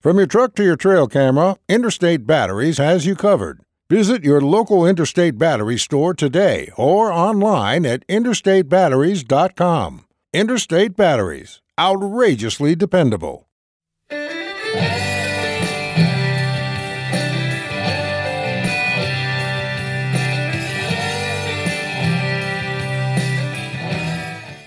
From your truck to your trail camera, Interstate Batteries has you covered. Visit your local Interstate Battery store today or online at interstatebatteries.com. Interstate Batteries, outrageously dependable.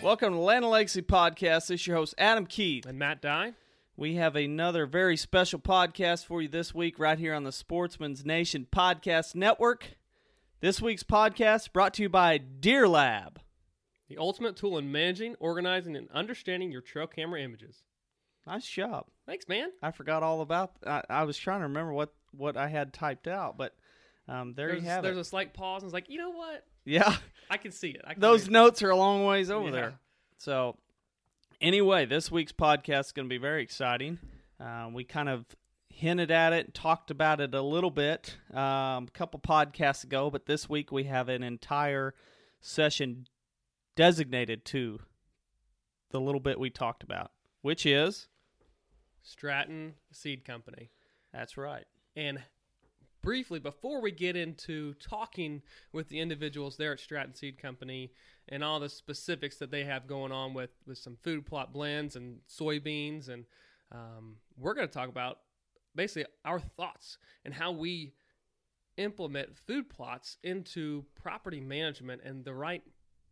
Welcome to Land Legacy Podcast. This is your host, Adam Keith. And Matt Dye. We have another very special podcast for you this week, right here on the Sportsman's Nation Podcast Network. This week's podcast brought to you by Deer Lab. The ultimate tool in managing, organizing, and understanding your trail camera images. Nice job. Thanks, man. I forgot all about. I, I was trying to remember what what I had typed out, but um, there there's, you have there's it. a slight pause, and it's like, you know what? yeah, I can see it. I can those read it. notes are a long ways over Yeah. there. So, anyway, this week's podcast is going to be very exciting. Uh, we kind of hinted at it, talked about it a little bit um, a couple podcasts ago, but this week we have an entire session designated to the little bit we talked about, which is Stratton Seed Company. that's right. And briefly, before we get into talking with the individuals there at Stratton Seed Company and all the specifics that they have going on with, with some food plot blends and soybeans, and um, we're going to talk about basically our thoughts and how we implement food plots into property management and the right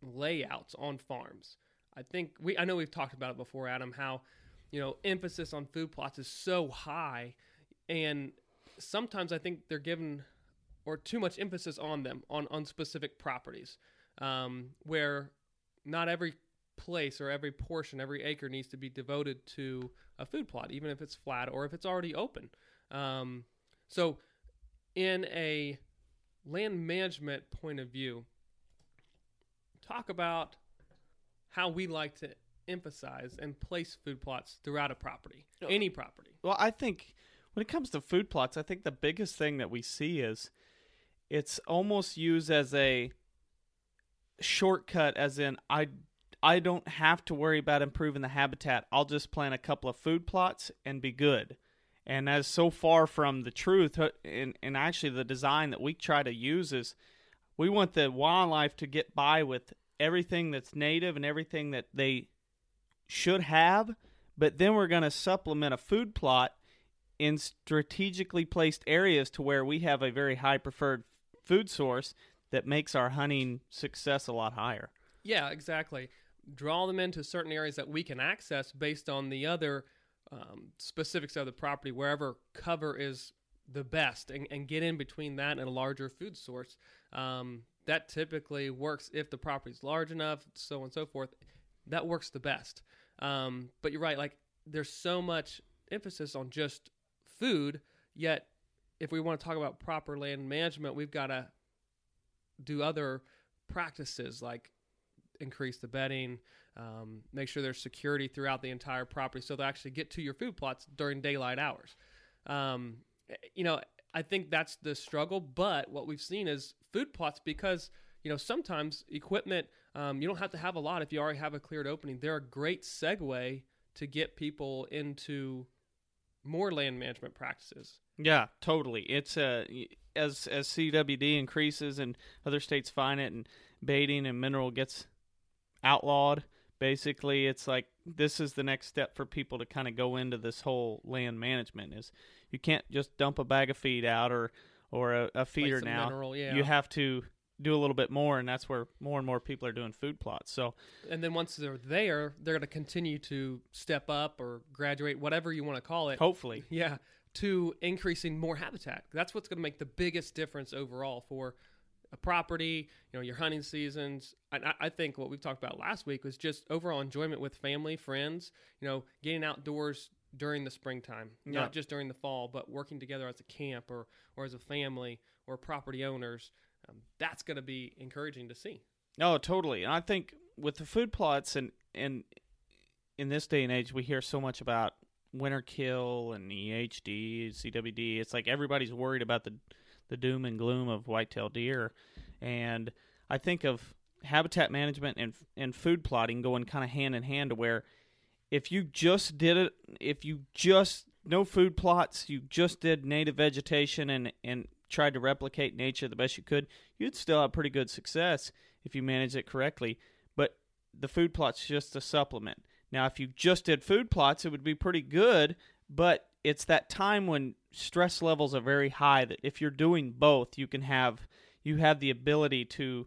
layouts on farms. I think we I know we've talked about it before, Adam, how you know emphasis on food plots is so high and sometimes I think they're given or too much emphasis on them on on specific properties, um, where not every place or every portion, every acre needs to be devoted to a food plot, even if it's flat or if it's already open. Um, so, in a land management point of view, talk about how we like to emphasize and place food plots throughout a property, any property. Well, I think when it comes to food plots, I think the biggest thing that we see is it's almost used as a shortcut as in I I don't have to worry about improving the habitat. I'll just plant a couple of food plots and be good. And as so far from the truth uh, and and actually the design that we try to use is we want the wildlife to get by with everything that's native and everything that they should have, but then we're going to supplement a food plot in strategically placed areas to where we have a very high preferred food source that makes our hunting success a lot higher. Yeah, exactly. Draw them into certain areas that we can access based on the other um, specifics of the property, wherever cover is the best, and, and get in between that and a larger food source. Um, that typically works if the property is large enough, so on and so forth. That works the best. Um, but you're right, like there's so much emphasis on just food, yet if we want to talk about proper land management, we've got to do other practices like increase the bedding, um, make sure there's security throughout the entire property so they'll actually get to your food plots during daylight hours. Um, you know, I think that's the struggle, but what we've seen is food plots because, you know, sometimes equipment, um, you don't have to have a lot if you already have a cleared opening. They're a great segue to get people into more land management practices. Yeah, totally. It's uh, as as CWD increases and other states find it, and baiting and mineral gets outlawed. Basically, it's like this is the next step for people to kind of go into this whole land management. Is you can't just dump a bag of feed out or or a, a feeder some now, mineral, yeah. you have to do a little bit more, and that's where more and more people are doing food plots. So And then once they're there, they're going to continue to step up or graduate, whatever you want to call it. hopefully, Yeah, to increasing more habitat. That's what's going to make the biggest difference overall for a property. You know, your hunting seasons. I, I think what we've talked about last week was just overall enjoyment with family, friends. You know, getting outdoors during the springtime, Yeah. not just during the fall, but working together as a camp or or as a family or property owners. Um, that's going to be encouraging to see. Oh, totally. And I think with the food plots and and in this day and age, we hear so much about winter kill and EHD, CWD. It's like everybody's worried about the the doom and gloom of whitetail deer, and I think of habitat management and and food plotting going kind of hand in hand to where if you just did it, if you just no food plots, you just did native vegetation and and tried to replicate nature the best you could, you'd still have pretty good success if you manage it correctly. But the food plot's just a supplement. Now, if you just did food plots, it would be pretty good, but it's that time when stress levels are very high that if you're doing both, you can have you have the ability to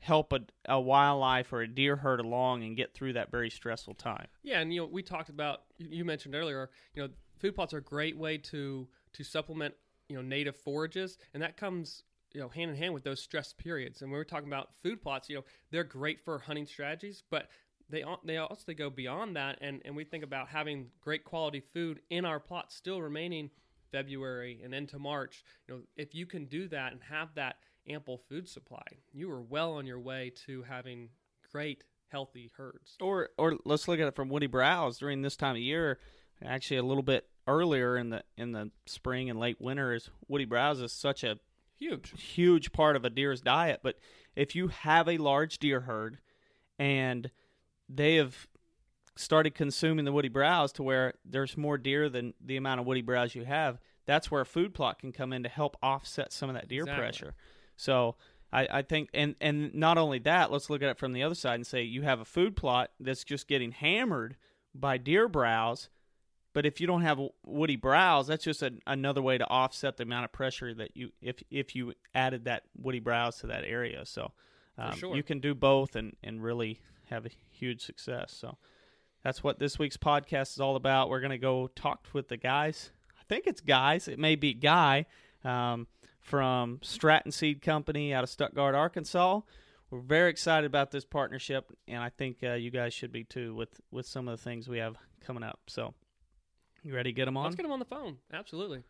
help a, a wildlife or a deer herd along and get through that very stressful time. Yeah, and you know we talked about you mentioned earlier. You know, food plots are a great way to to supplement you know native forages, and that comes you know hand in hand with those stress periods. And when we're talking about food plots, you know they're great for hunting strategies, but they they also go beyond that, and and we think about having great quality food in our plots still remaining February and into March. You know, if you can do that and have that ample food supply, you are well on your way to having great healthy herds. Or or let's look at it from Woody Browse during this time of year. Actually, a little bit earlier in the in the spring and late winter is Woody Browse is such a Huge. huge part of a deer's diet. But if you have a large deer herd and they have started consuming the woody browse to where there's more deer than the amount of woody browse you have, that's where a food plot can come in to help offset some of that deer Exactly. pressure. So I, I think, and and not only that, let's look at it from the other side and say you have a food plot that's just getting hammered by deer browse. But if you don't have woody browse, that's just a, another way to offset the amount of pressure that you if if you added that woody browse to that area. So um, sure. you can do both and and really have a huge success. So that's what this week's podcast is all about. We're gonna go talk with the guys. I think it's guys. It may be Guy um, from Stratton Seed Company out of Stuttgart, Arkansas. We're very excited about this partnership, and I think uh, you guys should be too with with some of the things we have coming up. So, you ready to get them on? Let's get him on the phone. Absolutely.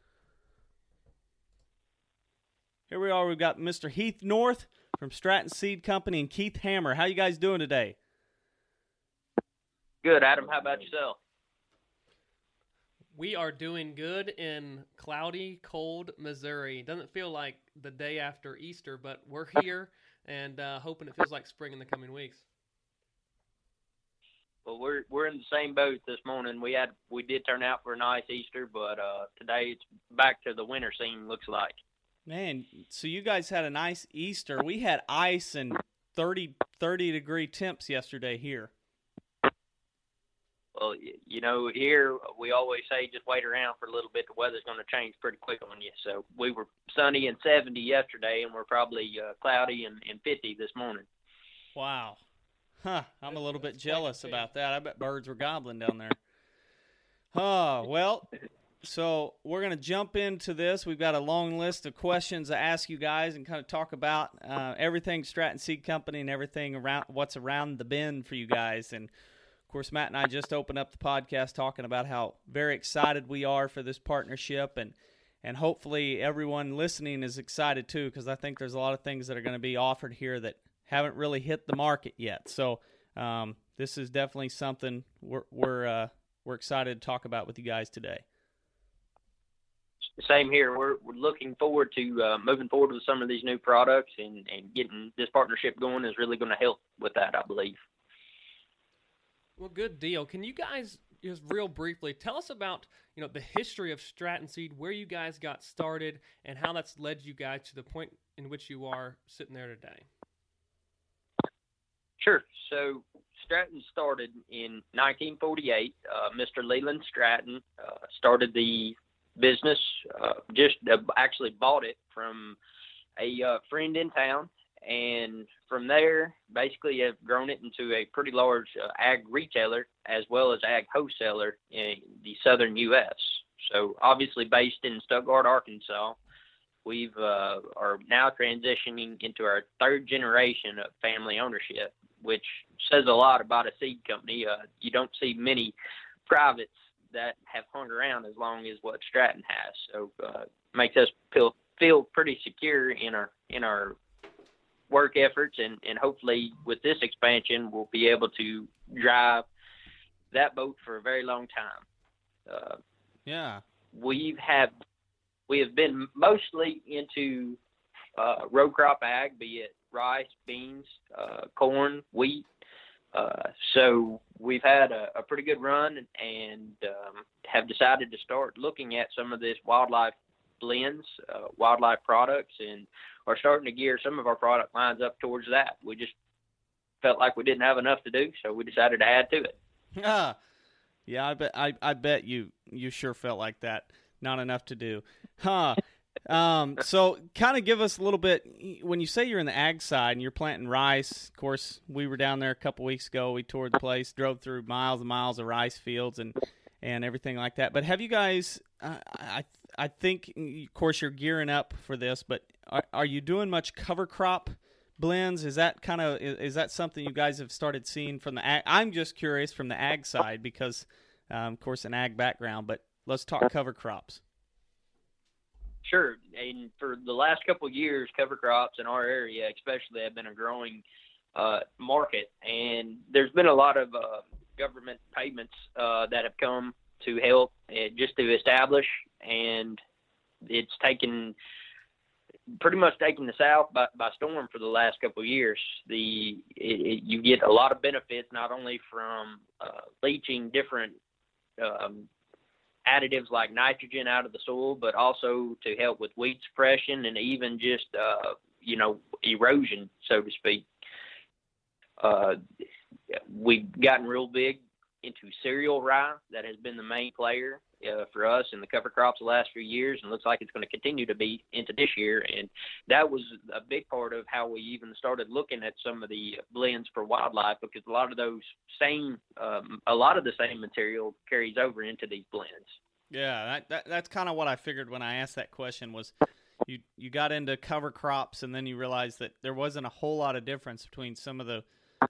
Here we are. We've got Mr. Heath North from Stratton Seed Company and Keith Hammer. How you guys doing today? Good, Adam. How about yourself? We are doing good in cloudy, cold Missouri. Doesn't feel like the day after Easter, but we're here and uh, hoping it feels like spring in the coming weeks. Well, we're we're in the same boat this morning. We had we did turn out for a nice Easter, but uh, today it's back to the winter scene. Looks like. Man, so you guys had a nice Easter. We had ice and 30, 30 degree temps yesterday here. Well, you know, here we always say just wait around for a little bit. The weather's going to change pretty quick on you. So we were sunny and 70 yesterday, and we're probably uh, cloudy and, and 50 this morning. Wow. Huh. I'm a little bit jealous quite a change. about that. I bet birds were gobbling down there. Oh, well, so we're going to jump into this. We've got a long list of questions to ask you guys and kind of talk about uh, everything Stratton Seed Company and everything around what's around the bend for you guys. And of course, Matt and I just opened up the podcast talking about how very excited we are for this partnership and and hopefully everyone listening is excited too because I think there's a lot of things that are going to be offered here that haven't really hit the market yet. So um, this is definitely something we're we're uh, we're excited to talk about with you guys today. Same here. We're we're looking forward to uh, moving forward with some of these new products, and and getting this partnership going is really going to help with that, I believe. Well, good deal. Can you guys just real briefly tell us about you know the history of Stratton Seed, where you guys got started, and how that's led you guys to the point in which you are sitting there today? Sure. So Stratton started in 1948. Uh, Mr. Leland Stratton uh, started the business. Uh, just uh, actually bought it from a uh, friend in town, and from there, basically, have grown it into a pretty large uh, ag retailer as well as ag wholesaler in the southern U.S. So, obviously, based in Stuttgart, Arkansas, we've uh, are now transitioning into our third generation of family ownership, which says a lot about a seed company. Uh, you don't see many privates that have hung around as long as what Stratton has. So uh, makes us feel feel pretty secure in our in our work efforts, and and hopefully with this expansion we'll be able to drive that boat for a very long time. Uh, yeah, we have had we have been mostly into uh, row crop ag, be it rice, beans, uh, corn, wheat. Uh, so we've had a, a, pretty good run and um, have decided to start looking at some of this wildlife blends, uh, wildlife products, and are starting to gear some of our product lines up towards that. We just felt like we didn't have enough to do, so we decided to add to it. Yeah, yeah, I bet I, I bet you you sure felt like that. Not enough to do, huh? um, so kind of give us a little bit when you say you're in the ag side and you're planting rice. Of course, we were down there a couple weeks ago. We toured the place, drove through miles and miles of rice fields and and everything like that. But have you guys? Uh, I I think, of course, you're gearing up for this. But are, are you doing much cover crop? blends is that kind of is, is, that something you guys have started seeing from the ag i'm just curious from the ag side because um, of course an ag background but let's talk cover crops Sure, and for the last couple years, cover crops in our area, especially, have been a growing uh, market, and there's been a lot of uh, government payments uh, that have come to help uh, just to establish, and it's taken pretty much taken the South by, by storm for the last couple of years. The it, it, you get a lot of benefits not only from uh, leaching different um, additives like nitrogen out of the soil, but also to help with weed suppression and even just uh, you know erosion, so to speak. Uh, we've gotten real big into cereal rye. That has been the main player uh, for us in the cover crops the last few years, and looks like it's going to continue to be into this year. And that was a big part of how we even started looking at some of the blends for wildlife, because a lot of those same, um, a lot of the same material carries over into these blends. Yeah, that, that that's kind of what I figured when I asked that question was. You, you got into cover crops and then you realized that there wasn't a whole lot of difference between some of the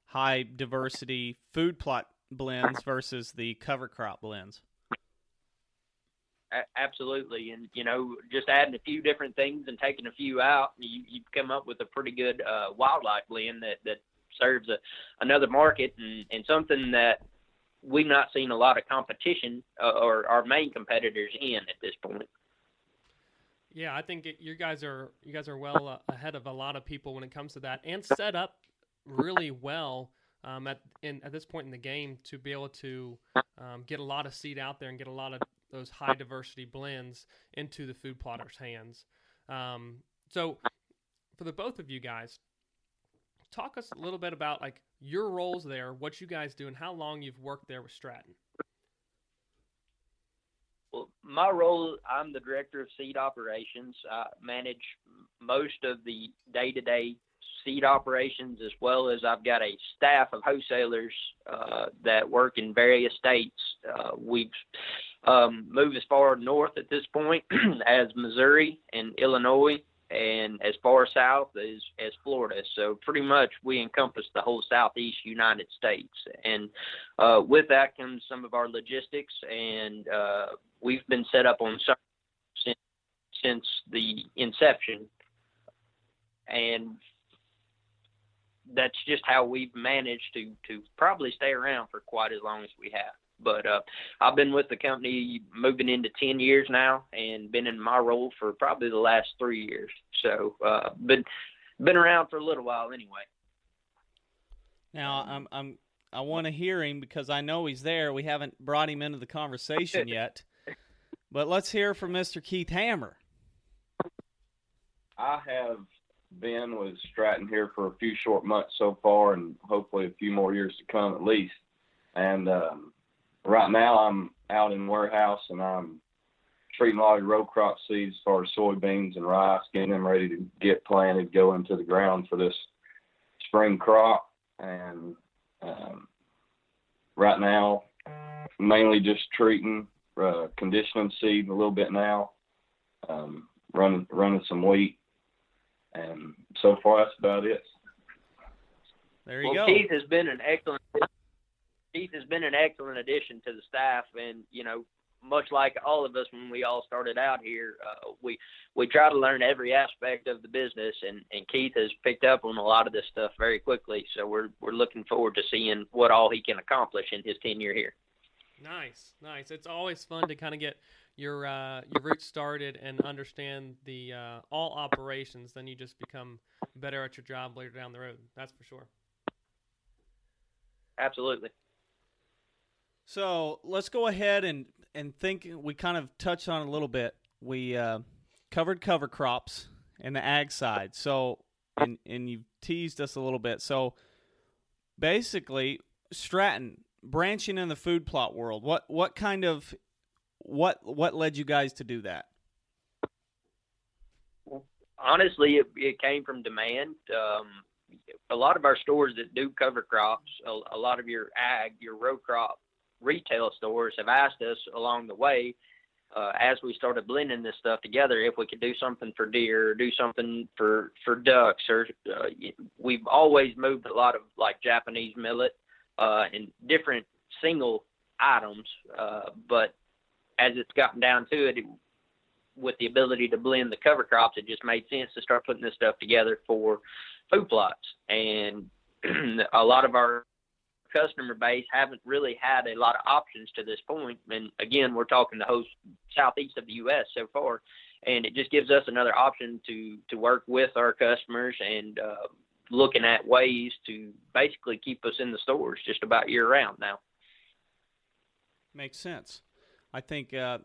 high diversity food plot blends versus the cover crop blends absolutely. And you know just adding a few different things and taking a few out you you come up with a pretty good uh, wildlife blend that that serves a, another market and and something that we've not seen a lot of competition uh, or our main competitors in at this point. Yeah i think it, you guys are you guys are well uh, ahead of a lot of people when it comes to that and set up really well um, at in, at this point in the game to be able to um, get a lot of seed out there and get a lot of those high diversity blends into the food plotters' hands. Um, so, for the both of you guys, talk us a little bit about like your roles there, what you guys do, and how long you've worked there with Stratton. Well, my role, I'm the director of seed operations. I manage most of the day-to-day seed operations, as well as I've got a staff of wholesalers uh, that work in various states. Uh, we've um, moved as far north at this point as Missouri and Illinois, and as far south as as Florida. So pretty much we encompass the whole southeast United States, and uh, with that comes some of our logistics, and uh, we've been set up on since since the inception, and that's just how we've managed to to probably stay around for quite as long as we have. But uh, I've been with the company moving into ten years now, and been in my role for probably the last three years. So, uh, been been around for a little while anyway. Now, I'm I'm I want to hear him because I know he's there. We haven't brought him into the conversation yet, but let's hear from Mr. Keith Hammer. I have been with Stratton here for a few short months so far, and hopefully a few more years to come at least. And um, right now, I'm out in warehouse and I'm treating a lot of row crop seeds as far as soybeans and rice, getting them ready to get planted, go into the ground for this spring crop. And um, right now, mainly just treating, uh, conditioning seed a little bit now, um, running running some wheat, and so far that's about it. There you well, go. Keith has been an excellent. Keith has been an excellent addition to the staff, and you know, much like all of us when we all started out here, uh, we we try to learn every aspect of the business, and and Keith has picked up on a lot of this stuff very quickly. So we're we're looking forward to seeing what all he can accomplish in his tenure here. Nice, nice. It's always fun to kind of get your uh, your roots started and understand the uh, all operations. Then you just become better at your job later down the road. That's for sure. Absolutely. So let's go ahead and and think. We kind of touched on a little bit. We uh, covered cover crops and the ag side. So and and you teased us a little bit. So basically, Stratton branching in the food plot world. What what kind of what what led you guys to do that? Honestly, it, it came from demand. Um, a lot of our stores that do cover crops, a, a lot of your ag, your row crop retail stores have asked us along the way uh, as we started blending this stuff together if we could do something for deer or do something for for ducks or uh, we've always moved a lot of like Japanese millet uh, and different single items uh, but as it's gotten down to it, it with the ability to blend the cover crops it just made sense to start putting this stuff together for food plots. And a lot of our customer base haven't really had a lot of options to this point. And again, we're talking the whole southeast of the U.S. so far, and it just gives us another option to to work with our customers and uh, looking at ways to basically keep us in the stores just about year round now. Makes sense. I think uh,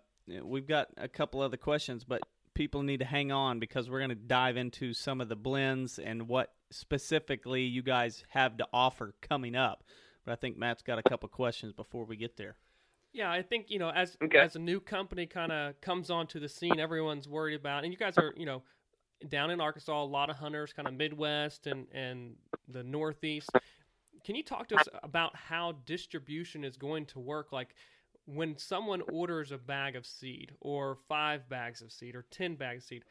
we've got a couple other questions, but people need to hang on because we're going to dive into some of the blends and what specifically you guys have to offer coming up. But I think Matt's got a couple questions before we get there. Yeah, I think you know as Okay. as a new company kind of comes onto the scene, everyone's worried about, and you guys are you know down in Arkansas, a lot of hunters, kind of Midwest and and the Northeast. Can you talk to us about how distribution is going to work? Like when someone orders a bag of seed, or five bags of seed, or ten bags of seed,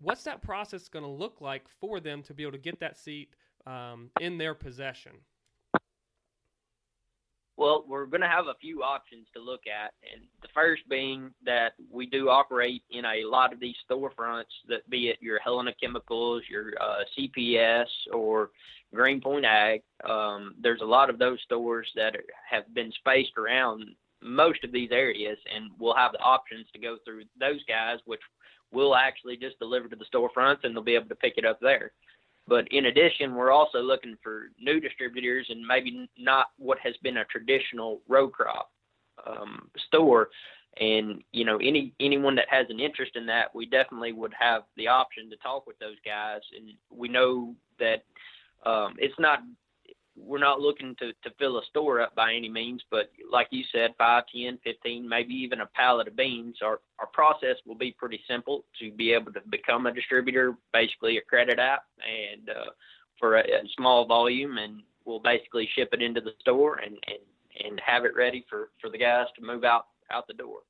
what's that process going to look like for them to be able to get that seed um, in their possession? Well, we're going to have a few options to look at, and the first being that we do operate in a lot of these storefronts, that be it your Helena Chemicals, your uh, CPS, or Greenpoint Ag. Um, there's a lot of those stores that are, have been spaced around most of these areas, and we'll have the options to go through those guys, which we'll actually just deliver to the storefronts, and they'll be able to pick it up there. But in addition, we're also looking for new distributors and maybe not what has been a traditional row crop um, store. And you know, any anyone that has an interest in that, we definitely would have the option to talk with those guys. And we know that um, it's not we're not looking to, to fill a store up by any means, but like you said, five, ten, fifteen, maybe even a pallet of beans. Our our process will be pretty simple to be able to become a distributor, basically a credit app, and uh, for a, a small volume, and we'll basically ship it into the store and and and have it ready for for the guys to move out out the door.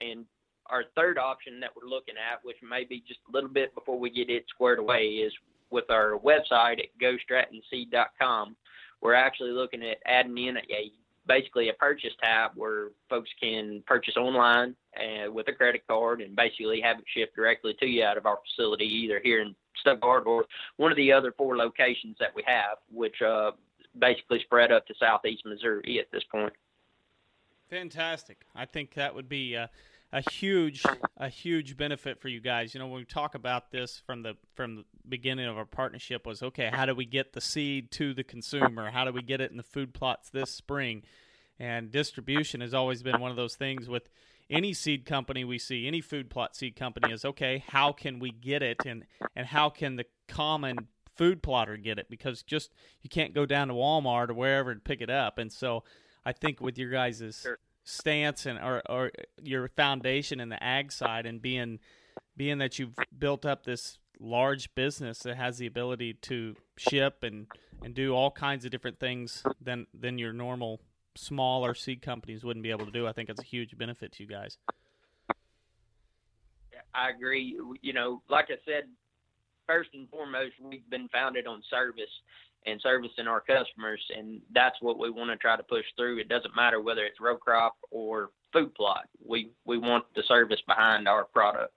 And our third option that we're looking at, which may be just a little bit before we get it squared away, is with our website at gostrattonseed.com. We're actually looking at adding in a, a basically a purchase tab where folks can purchase online and with a credit card and basically have it shipped directly to you out of our facility, either here in Stuttgart or one of the other four locations that we have, which uh, basically spread up to southeast Missouri at this point. Fantastic. I think that would be a, a huge a huge benefit for you guys. You know, when we talk about this from the from the beginning of our partnership was okay, how do we get the seed to the consumer? How do we get it in the food plots this spring? And distribution has always been one of those things with any seed company we see, any food plot seed company is okay, how can we get it and and how can the common food plotter get it because just you can't go down to Walmart or wherever and pick it up. And so I think with your guys' Sure. Stance and or, or your foundation in the ag side and being being that you've built up this large business that has the ability to ship and and do all kinds of different things than than your normal smaller seed companies wouldn't be able to do. I think it's a huge benefit to you guys. I agree. You know, like I said, first and foremost, we've been founded on service and servicing our customers, and that's what we want to try to push through. It doesn't matter whether it's row crop or food plot. We we want the service behind our product.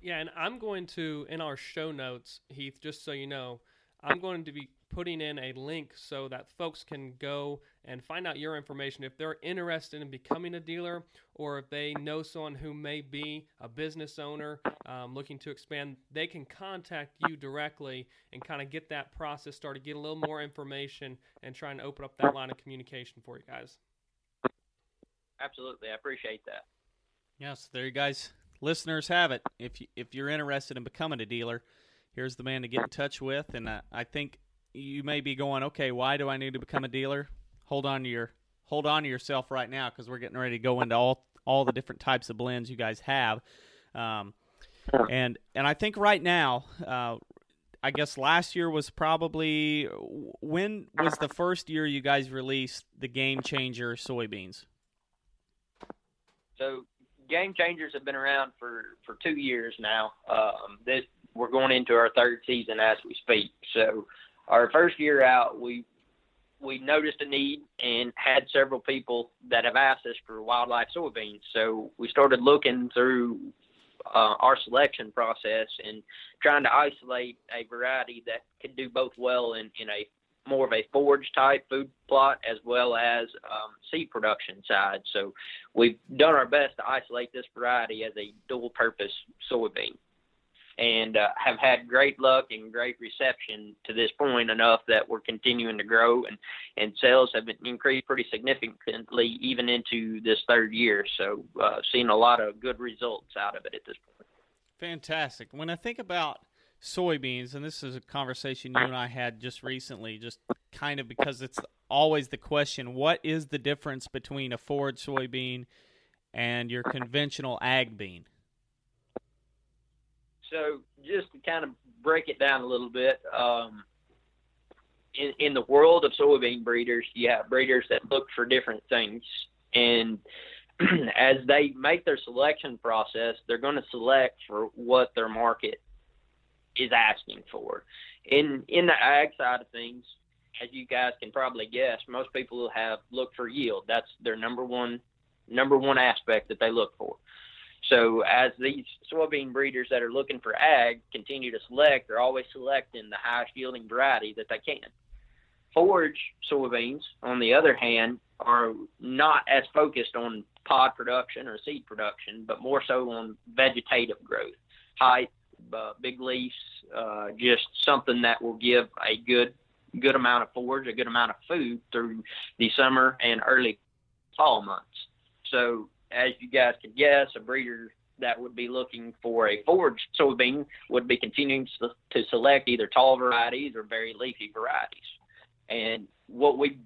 Yeah, and I'm going to in our show notes, Heath, just so you know, I'm going to be putting in a link so that folks can go and find out your information. If they're interested in becoming a dealer or if they know someone who may be a business owner um, looking to expand they can contact you directly and kind of get that process started get a little more information and try and open up that line of communication for you guys. Absolutely. I appreciate that. Yes there you guys. Listeners have it. If you, if you're interested in becoming a dealer here's the man to get in touch with and uh, i think you may be going, okay, why do I need to become a dealer? Hold on to your hold on to yourself right now because we're getting ready to go into all all the different types of blends you guys have, um, and and I think right now, uh, I guess last year was probably when was the first year you guys released the Game Changer soybeans? So Game Changers have been around for for two years now. Um, this we're going into our third season as we speak. So our first year out, we we noticed a need and had several people that have asked us for wildlife soybeans. So we started looking through uh, our selection process and trying to isolate a variety that could do both well in, in a more of a forage type food plot as well as um, seed production side. So we've done our best to isolate this variety as a dual purpose soybean and uh, have had great luck and great reception to this point enough that we're continuing to grow and and sales have been increased pretty significantly even into this third year. So uh, seeing a lot of good results out of it at this point. Fantastic. When i think about soybeans and this is a conversation you and i had just recently just kind of because it's always the question what is the difference between a forage soybean and your conventional ag bean so just to kind of break it down a little bit, um, in, in the world of soybean breeders, you have breeders that look for different things. And as they make their selection process, they're going to select for what their market is asking for. In in the ag side of things, as you guys can probably guess, most people have looked for yield. That's their number one number one aspect that they look for. So as these soybean breeders that are looking for ag continue to select, they're always selecting the highest yielding variety that they can. Forage soybeans, on the other hand, are not as focused on pod production or seed production, but more so on vegetative growth, height, uh, big leaves, uh, just something that will give a good good amount of forage, a good amount of food through the summer and early fall months. So as you guys could guess, a breeder that would be looking for a forage soybean would be continuing to select either tall varieties or very leafy varieties. And what we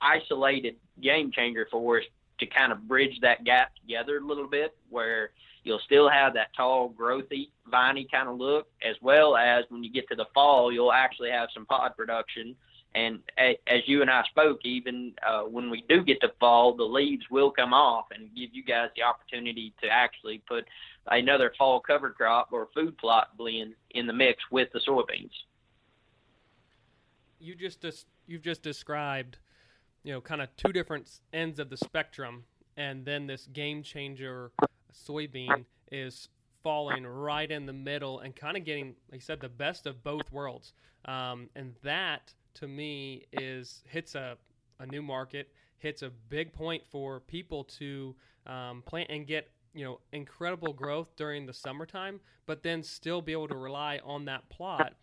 isolated Game Changer for is to kind of bridge that gap together a little bit, where you'll still have that tall, growthy, viney kind of look, as well as when you get to the fall, you'll actually have some pod production and as you and I spoke, even uh, when we do get to fall, the leaves will come off and give you guys the opportunity to actually put another fall cover crop or food plot blend in the mix with the soybeans. You just you've just described, you know, kind of two different ends of the spectrum, and then this game changer soybean is falling right in the middle and kind of getting, like I said, the best of both worlds. Um, and that to me is hits a, a new market, hits a big point for people to um, plant and get you know incredible growth during the summertime, but then still be able to rely on that plot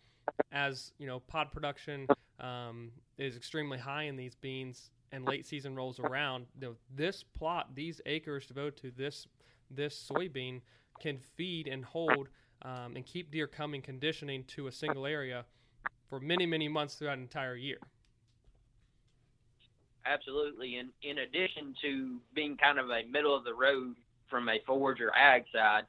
as you know pod production um, is extremely high in these beans and late season rolls around. You know, this plot, these acres devoted to this this soybean can feed and hold um, and keep deer coming conditioning to a single area for many, many months throughout an entire year. absolutely. And in addition to being kind of a middle of the road from a forage or ag side,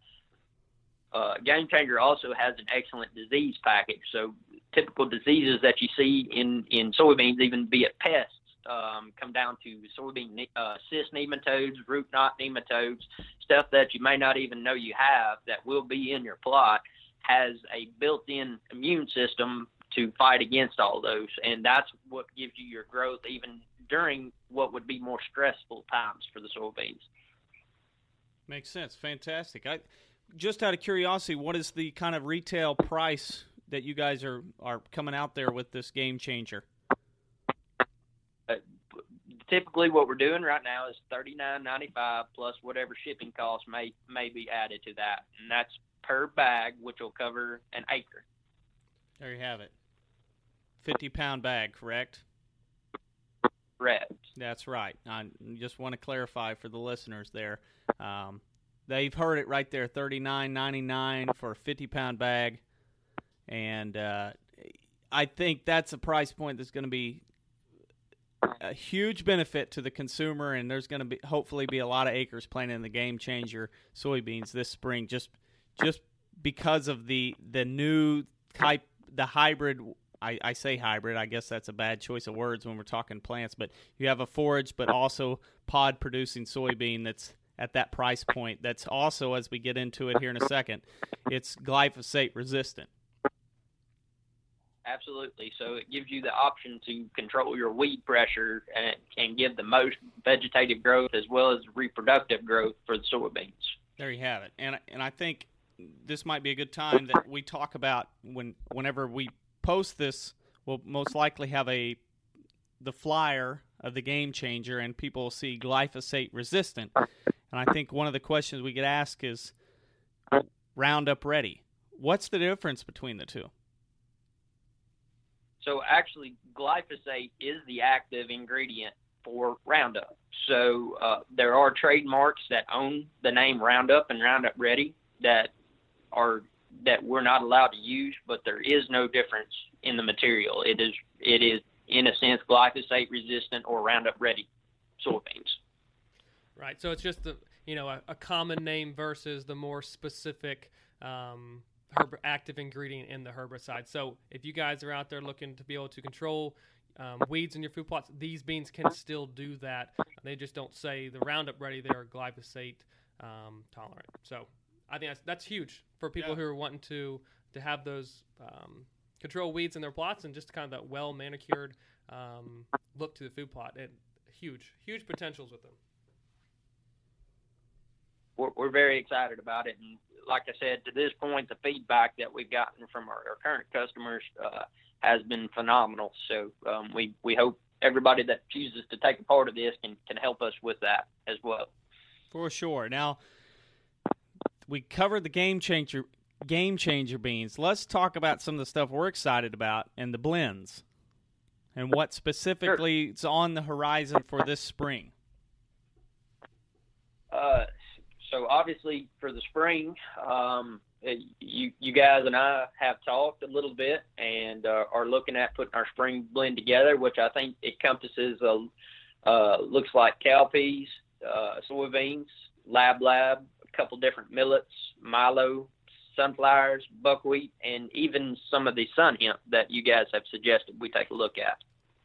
uh, Game Changer also has an excellent disease package. So typical diseases that you see in in soybeans, even be it pests, um, come down to soybean uh, cyst nematodes, root knot nematodes, stuff that you may not even know you have that will be in your plot, has a built-in immune system to fight against all those, and that's what gives you your growth even during what would be more stressful times for the soybeans. Makes sense. Fantastic. I just out of curiosity, what is the kind of retail price that you guys are are coming out there with this game changer? Uh, typically, what we're doing right now is thirty nine ninety five plus whatever shipping costs may may be added to that, and that's per bag, which will cover an acre. There you have it. Fifty pound bag, correct? Correct. That's right. I just want to clarify for the listeners there. Um, they've heard it right there thirty nine ninety nine for a fifty pound bag, and uh, I think that's a price point that's going to be a huge benefit to the consumer, and there's going to be hopefully be a lot of acres planted in the game changer soybeans this spring, just just because of the the new type the hybrid I, I, say hybrid. I guess that's a bad choice of words when we're talking plants, but you have a forage, but also pod producing soybean that's at that price point. That's also, as we get into it here in a second, it's glyphosate resistant. Absolutely. So it gives you the option to control your weed pressure and, and give the most vegetative growth as well as reproductive growth for the soybeans. There you have it. And and I think this might be a good time that we talk about when whenever we post this, we'll most likely have a the flyer of the game changer, and people will see glyphosate resistant. And I think one of the questions we could ask is Roundup Ready. What's the difference between the two? So actually, glyphosate is the active ingredient for Roundup. So uh, there are trademarks that own the name Roundup and Roundup Ready that are that we're not allowed to use, but there is no difference in the material. It is it is in a sense glyphosate resistant or Roundup ready soybeans. Right. So it's just the you know a, a common name versus the more specific um, herb active ingredient in the herbicide. So if you guys are out there looking to be able to control um, weeds in your food plots, these beans can still do that. They just don't say the Roundup ready; they are glyphosate um, tolerant. So I think that's that's huge for people yeah. who are wanting to to have those um, control weeds in their plots and just kind of that well manicured um, look to the food plot. It huge, huge potentials with them. We're, we're very excited about it, and like I said, to this point, the feedback that we've gotten from our, our current customers uh, has been phenomenal. So um, we we hope everybody that chooses to take a part of this can can help us with that as well. For sure. Now we covered the game changer game changer beans. Let's talk about some of the stuff we're excited about and the blends and what specifically sure. is on the horizon for this spring. Uh, so obviously for the spring, um, you you guys and I have talked a little bit and uh, are looking at putting our spring blend together, which I think encompasses a uh, looks like cowpeas, uh, soybeans, lab lab, couple different millets, milo, sunflowers, buckwheat, and even some of the sun hemp that you guys have suggested we take a look at.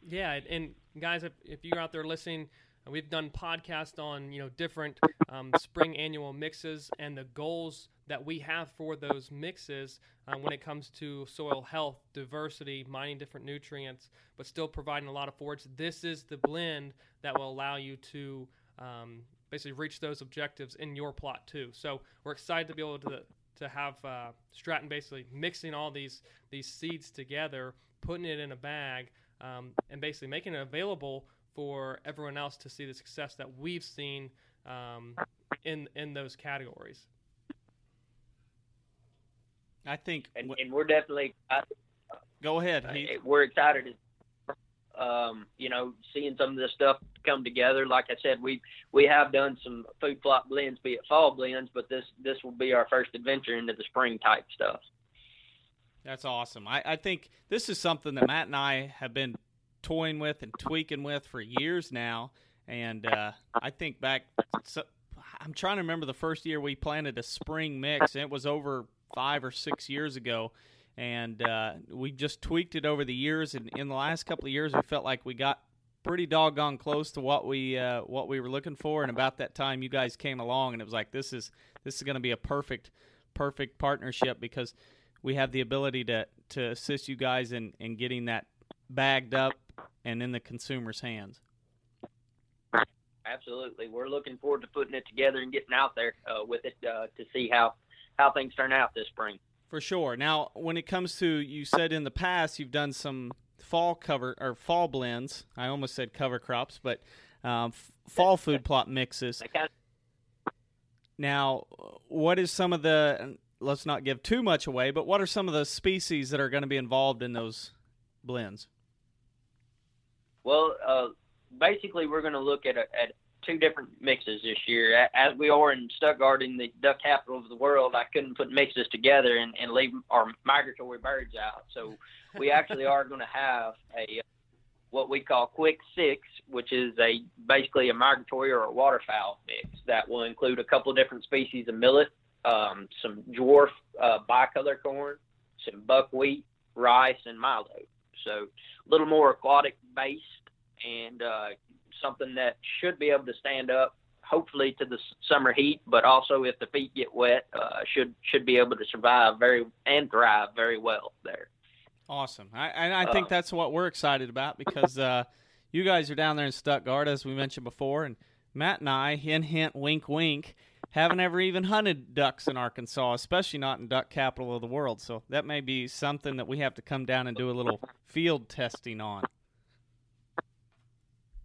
Yeah, and guys, if, if you're out there listening, we've done podcasts on you know different um, spring annual mixes and the goals that we have for those mixes um, when it comes to soil health, diversity, mining different nutrients, but still providing a lot of forage. This is the blend that will allow you to um, basically reach those objectives in your plot too. So we're excited to be able to to have uh, Stratton basically mixing all these these seeds together, putting it in a bag, um, and basically making it available for everyone else to see the success that we've seen um, in in those categories. I think, and, and we're definitely. Go ahead. Uh, we're excited um, you know, seeing some of this stuff come together. Like I said, we we have done some food plot blends, be it fall blends, but this this will be our first adventure into the spring type stuff. That's awesome. I, I think this is something that Matt and I have been toying with and tweaking with for years now. And uh, I think back, so, I'm trying to remember the first year we planted a spring mix, and it was over five or six years ago. And uh, we just tweaked it over the years. And in the last couple of years, we felt like we got pretty doggone close to what we uh, what we were looking for. And about that time, you guys came along, and it was like this is this is going to be a perfect perfect partnership because we have the ability to to assist you guys in in getting that bagged up and in the consumer's hands. Absolutely, we're looking forward to putting it together and getting out there uh, with it uh, to see how how things turn out this spring. For sure. Now, when it comes to you said in the past you've done some fall cover or fall blends. I almost said cover crops, but um, f- fall food plot mixes. Now, what is some of the? Let's not give too much away, but what are some of the species that are going to be involved in those blends? Well, uh, basically, we're going to look at, a, at two different mixes this year. As we are in Stuttgart, in the duck capital of the world, I couldn't put mixes together and, and leave our migratory birds out. So we actually are going to have a what we call Quick Six, which is a basically a migratory or a waterfowl mix that will include a couple different species of millet, um, some dwarf uh, bicolor corn, some buckwheat, rice, and milo. So a little more aquatic based and uh, something that should be able to stand up hopefully to the summer heat, but also if the feet get wet, uh, should should be able to survive very and thrive very well there. Awesome, I, and I think uh, that's what we're excited about because uh, you guys are down there in Stuttgart, as we mentioned before, and Matt and I, hint hint, wink wink, haven't ever even hunted ducks in Arkansas, especially not in duck capital of the world. So that may be something that we have to come down and do a little field testing on.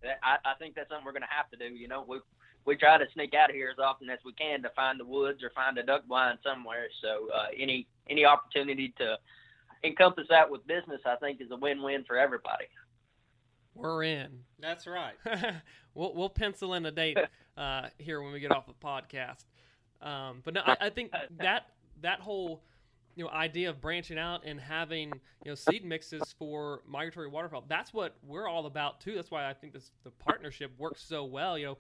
I, I think that's something we're going to have to do. You know, we we try to sneak out of here as often as we can to find the woods or find a duck blind somewhere. So uh, any any opportunity to encompass that with business, I think, is a win-win for everybody. We're in. That's right. we'll we'll pencil in a date uh, here when we get off the podcast. Um, but no, I, I think that that whole you know idea of branching out and having you know seed mixes for migratory waterfowl. That's what we're all about too. That's why i think this the partnership works so well. You know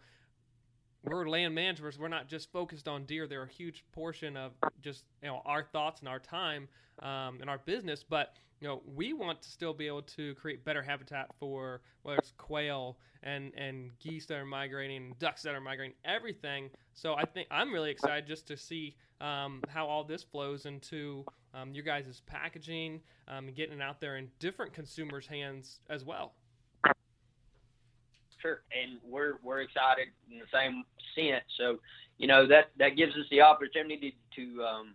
we're land managers. We're not just focused on deer. They're a huge portion of just you know our thoughts and our time um, and our business. But you know we want to still be able to create better habitat for whether it's quail and and geese that are migrating ducks that are migrating everything so i think i'm really excited just to see um, how all this flows into um, your guys' packaging um, getting it out there in different consumers' hands as well. Sure, and we're we're excited in the same sense. So, you know that that gives us the opportunity to um,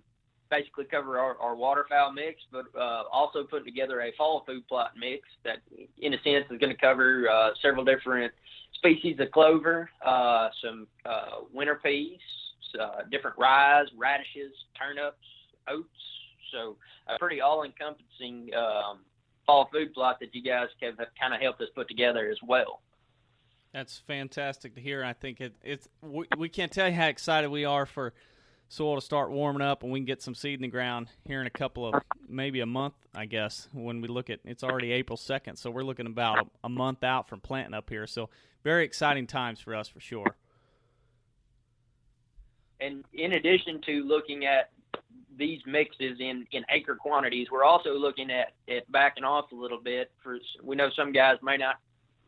basically cover our, our waterfowl mix, but uh, also putting together a fall food plot mix that, in a sense, is going to cover uh, several different species of clover, uh, some uh, winter peas, uh, different rye, radishes, turnips, oats. So a pretty all-encompassing um, fall food plot that you guys have kind of helped us put together as well. That's fantastic to hear. I think it, it's we, we can't tell you how excited we are for soil to start warming up and we can get some seed in the ground here in a couple of maybe a month i guess when we look at it's already april 2nd so we're looking about a, month out from planting up here so very exciting times for us for sure and in addition to looking at these mixes in, in acre quantities, we're also looking at, at backing off a little bit. For we know some guys may not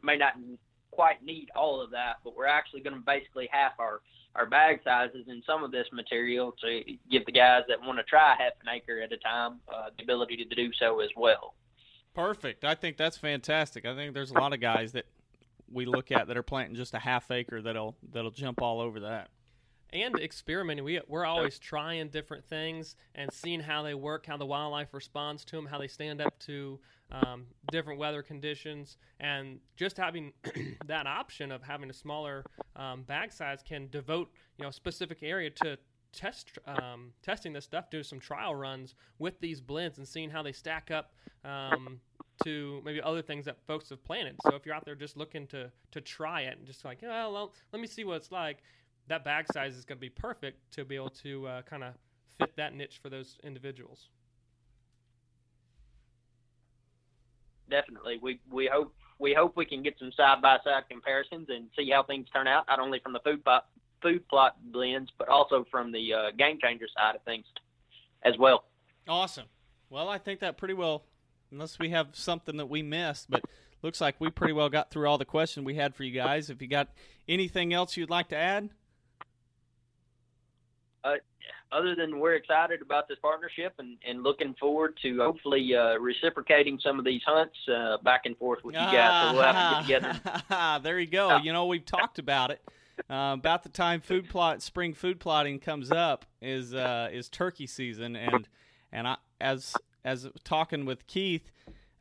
may not quite need all of that, but we're actually going to basically half our our bag sizes and some of this material to give the guys that want to try half an acre at a time uh, the ability to do so as well. Perfect. I think that's fantastic. I think there's a lot of guys that we look at that are planting just a half acre that'll that'll jump all over that and experimenting. We we're always trying different things and seeing how they work, how the wildlife responds to them, how they stand up to um, different weather conditions, and just having that option of having a smaller um, bag size can devote you know a specific area to test um, testing this stuff, do some trial runs with these blends and seeing how they stack up um, to maybe other things that folks have planted. So if you're out there just looking to to try it and just like, oh, well, let me see what it's like, that bag size is going to be perfect to be able to uh, kind of fit that niche for those individuals. Definitely, we we hope we hope we can get some side by side comparisons and see how things turn out, not only from the food plot food plot blends, but also from the uh, game changer side of things as well. Awesome. Well, I think that pretty well, unless we have something that we missed, but looks like we pretty well got through all the questions we had for you guys. If you got anything else you'd like to add? Uh, other than we're excited about this partnership and, and looking forward to hopefully uh, reciprocating some of these hunts uh, back and forth with you guys. So we'll have to get together. there you go. You know, we've talked about it. Uh, about the time food plot spring food plotting comes up is uh, is turkey season and and I, as as talking with Keith,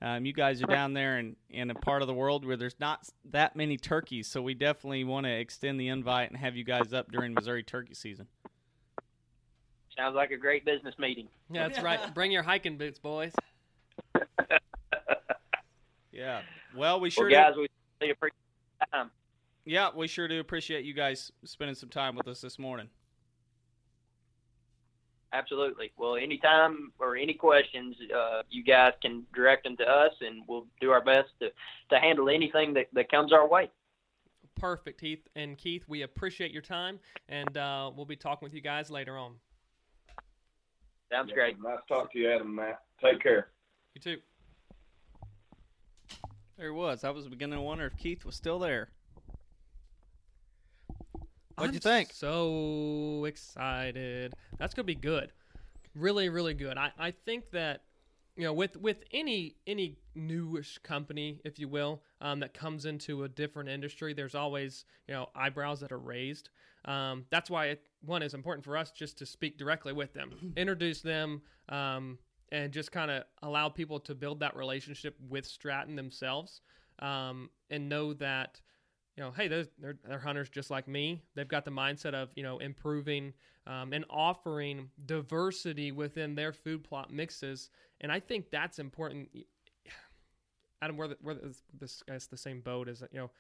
um, you guys are down there in, in a part of the world where there's not that many turkeys, so we definitely want to extend the invite and have you guys up during Missouri turkey season. Sounds like a great business meeting. Yeah, that's right. Bring your hiking boots, boys. yeah. Well, we sure well, guys, do. we appreciate time. Yeah, we sure do appreciate you guys spending some time with us this morning. Absolutely. Well, anytime or any questions, uh, you guys can direct them to us, and we'll do our best to, to handle anything that, that comes our way. Perfect, Heath. And Keith, we appreciate your time, and uh, we'll be talking with you guys later on. Sounds yeah, great. Nice to talk to you, Adam Matt. Take care. You too. There he was. I was beginning to wonder if Keith was still there. What'd I'm you think? So excited. That's gonna be good. Really, really good. I, I think that you know with with any any newish company, if you will, um, that comes into a different industry, there's always you know eyebrows that are raised. Um, that's why it, one is important for us just to speak directly with them, introduce them, um, and just kind of allow people to build that relationship with Stratton themselves, um, and know that you know, hey, they're, they're, they're, hunters just like me. They've got the mindset of, you know, improving um, and offering diversity within their food plot mixes. And I think that's important. Adam, we're, the, we're this guy's the same boat as, you know,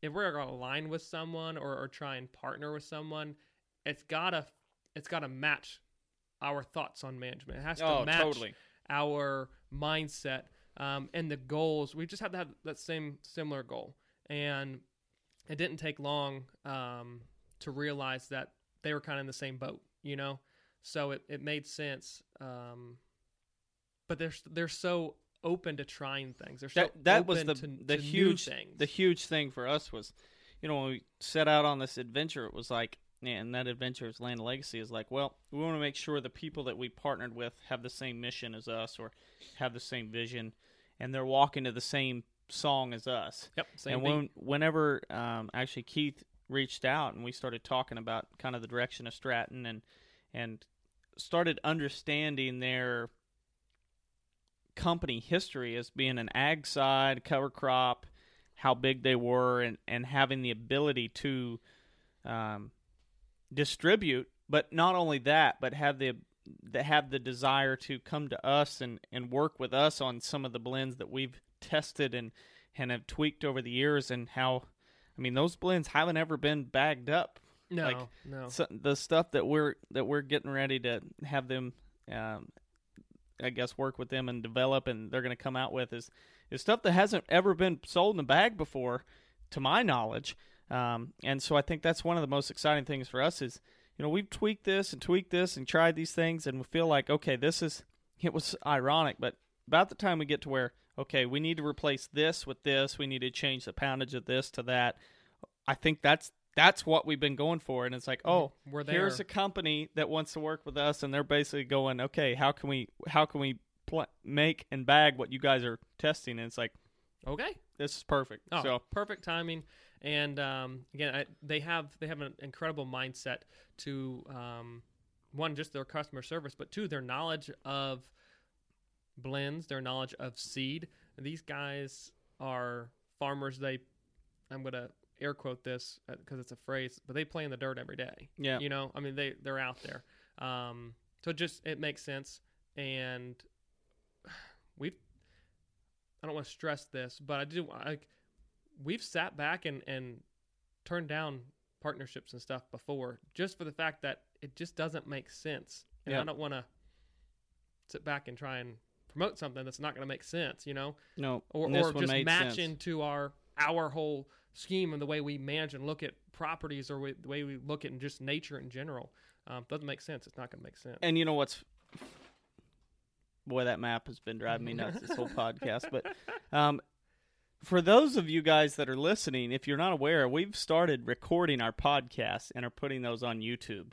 if we're going to align with someone or, or try and partner with someone, it's gotta, it's gotta match our thoughts on management. It has to oh, match totally. our mindset um, and the goals. We just have to have that same similar goal. And it didn't take long um, to realize that they were kind of in the same boat, you know. So it, it made sense. Um, but they're they're so open to trying things. They're so that, that was the to, the to huge things. the huge thing for us was, you know, when we set out on this adventure, it was like, and that adventure is Land Legacy is like, well, we want to make sure the people that we partnered with have the same mission as us or have the same vision, and they're walking to the same song as us. Yep. Same and when, whenever um, actually Keith reached out and we started talking about kind of the direction of Stratton and and started understanding their company history as being an ag side cover crop, how big they were, and and having the ability to um, distribute. But not only that, but have the that have the desire to come to us and, and work with us on some of the blends that we've tested and and have tweaked over the years and how I mean those blends haven't ever been bagged up. No, like, no. So the stuff that we're that we're getting ready to have them, um, I guess, work with them and develop, and they're going to come out with is is stuff that hasn't ever been sold in a bag before, to my knowledge. Um, and so I think that's one of the most exciting things for us is you know we've tweaked this and tweaked this and tried these things, and we feel like okay, this is it was ironic, but about the time we get to where okay, we need to replace this with this, we need to change the poundage of this to that. I think that's that's what we've been going for, and it's like, oh, We're there. here's a company that wants to work with us, and they're basically going, okay, how can we how can we pl- make and bag what you guys are testing? And it's like, okay, this is perfect. Oh, so perfect timing. And um, again, I, they have they have an incredible mindset to um, one just their customer service, but two their knowledge of blends, their knowledge of seed. These guys are farmers. They, I'm gonna air quote this because uh, it's a phrase, but they play in the dirt every day. Yeah, you know, I mean they they're out there. Um, so just it makes sense, and we've. I don't want to stress this, but I do. Like, we've sat back and and turned down partnerships and stuff before, just for the fact that it just doesn't make sense, and yeah. I don't want to sit back and try and promote something that's not going to make sense, you know, No, or or just match sense. into our our whole scheme and the way we manage and look at properties or we, the way we look at just nature in general. Um, doesn't make sense. It's not going to make sense. And you know what's boy, that map has been driving me nuts this whole podcast. But um, for those of you guys that are listening, if you're not aware, we've started recording our podcasts and are putting those on YouTube.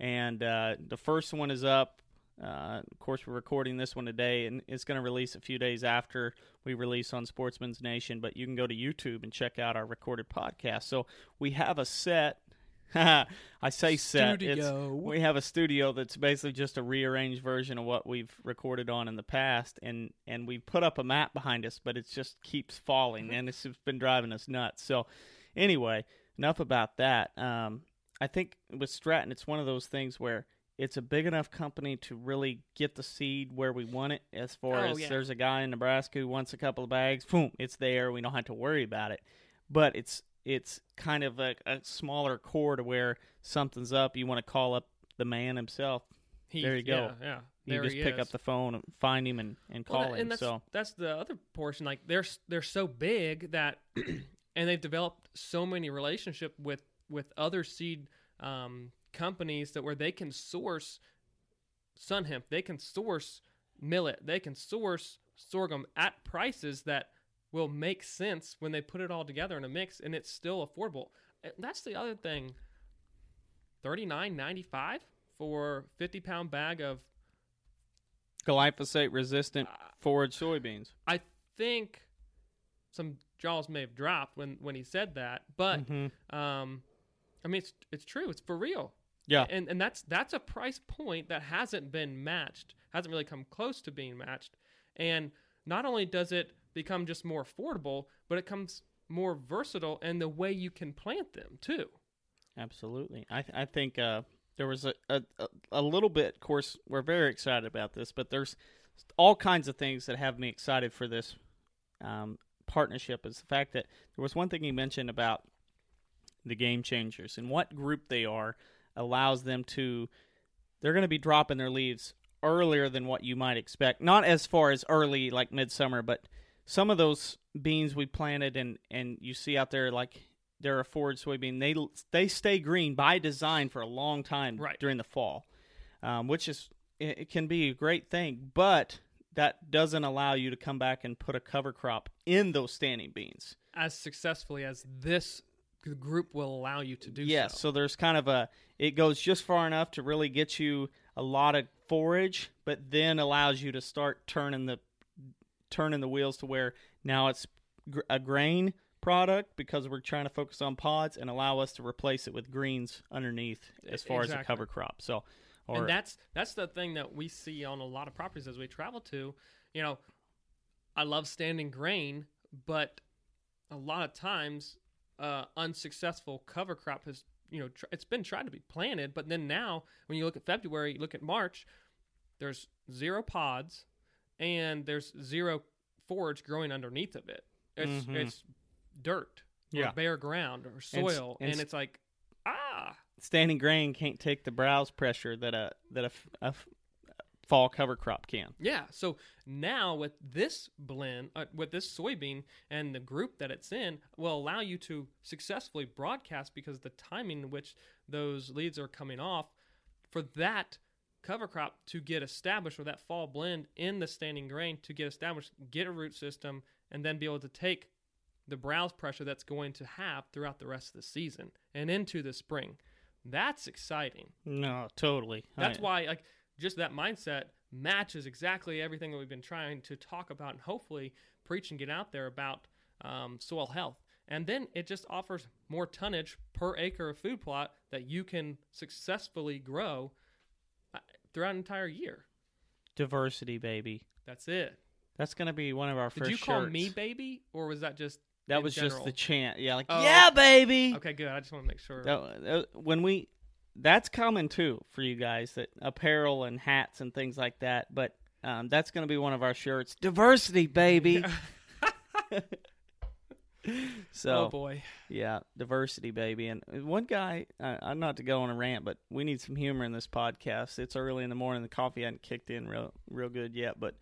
And uh, the first one is up. Uh, of course, we're recording this one today, and it's going to release a few days after we release on Sportsmen's Nation. But you can go to YouTube and check out our recorded podcast. So we have a set. I say set. We have a studio that's basically just a rearranged version of what we've recorded on in the past, and and we put up a map behind us, but it just keeps falling, and it's been driving us nuts. So, anyway, enough about that. Um, I think with Stratton, it's one of those things where it's a big enough company to really get the seed where we want it. As far Oh, as yeah. there's a guy in Nebraska who wants a couple of bags, boom, it's there. We don't have to worry about it. But it's it's kind of a, a smaller core to where something's up. You want to call up the man himself. He- there you go. Yeah, yeah. You there just pick is. up the phone, and find him, and, and Well, call that- him. and that's so that's the other portion. Like they're they're so big that, and they've developed so many relationship with with other seed um, companies that where they can source sun hemp, they can source millet, they can source sorghum at prices that will make sense when they put it all together in a mix, and it's still affordable. That's the other thing. Thirty nine ninety five for fifty pound bag of glyphosate resistant Uh, forage soybeans. I think some jaws may have dropped when when he said that, but Mhm. um, I mean it's it's true. It's for real. Yeah. and and that's that's a price point that hasn't been matched, hasn't really come close to being matched. And not only does it become just more affordable, but it comes more versatile in the way you can plant them too. Absolutely. I th- I think uh, there was a, a a- little bit. Of course, we're very excited about this, but there's all kinds of things that have me excited for this um, partnership. Is the fact that there was one thing he mentioned about the game changers and what group they are allows them to. They're going to be dropping their leaves earlier than what you might expect. Not as far as early like midsummer, but some of those beans we planted and and you see out there like they're a forage soybean. They they stay green by design for a long time Right. during the fall, um, which is it, it can be a great thing, but that doesn't allow you to come back and put a cover crop in those standing beans. As successfully as this group will allow you to do yes, so. so there's kind of a it goes just far enough to really get you a lot of forage, but then allows you to start turning the turning the wheels to where now it's gr- a grain product because we're trying to focus on pods and allow us to replace it with greens underneath as far as a cover crop. So, or and that's that's the thing that we see on a lot of properties as we travel to. You know, I love standing grain, but a lot of times, uh, unsuccessful cover crop has you know tr- it's been tried to be planted, but then now when you look at February, you look at March, there's zero pods, and there's zero forage growing underneath of it. It's Mhm. it's dirt, or Yeah. bare ground, or soil, and and, s- it's like ah. standing grain can't take the browse pressure that a that a, a fall cover crop can. Yeah. So now with this blend, uh, with this soybean and the group that it's in, will allow you to successfully broadcast because the timing in which those leads are coming off for that cover crop to get established or that fall blend in the standing grain to get established, get a root system, and then be able to take the browse pressure that's going to have throughout the rest of the season and into the spring. That's exciting. No, totally. That's I- why, like, just that mindset matches exactly everything that we've been trying to talk about and hopefully preach and get out there about um, soil health. And then it just offers more tonnage per acre of food plot that you can successfully grow uh, throughout an entire year. diversity, baby. That's it. That's gonna be one of our Did first. you call shirts. me baby, or was that just That was just the chant. Yeah, like Oh. yeah, baby. Okay, good. I just want to make sure. That- that- when we, that's coming too for you guys. That apparel and hats and things like that. But um, that's going to be one of our shirts. Diversity, baby. so oh boy. yeah, diversity, baby. And one guy, uh, I'm not to go on a rant, but we need some humor in this podcast. It's early in the morning. The coffee hadn't kicked in real, real good yet. But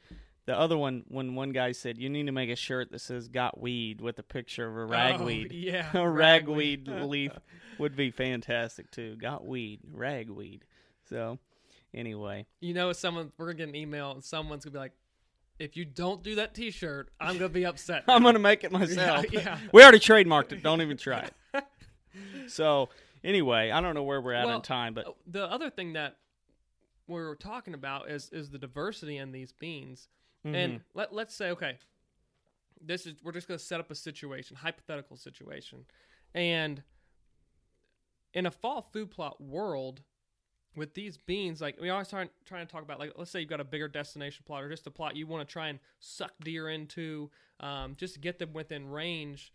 the other one when one guy said you need to make a shirt that says "Got Weed" with a picture of a oh, ragweed. Oh, yeah, a ragweed. ragweed leaf would be fantastic too. Got weed, ragweed. So, anyway, You know, someone we're gonna get an email and someone's gonna be like, "If you don't do that T-shirt, I'm gonna be upset." I'm gonna make it myself. yeah. We already trademarked it. Don't even try it. so, anyway, I don't know where we're at Well, in time, but the other thing that we're talking about is is the diversity in these beans. Mm-hmm. And let let's say, okay, this is we're just gonna set up a situation, hypothetical situation, and in a fall food plot world. With these beans, like we always try trying to talk about, like let's say you've got a bigger destination plot or just a plot you want to try and suck deer into, um, just to get them within range.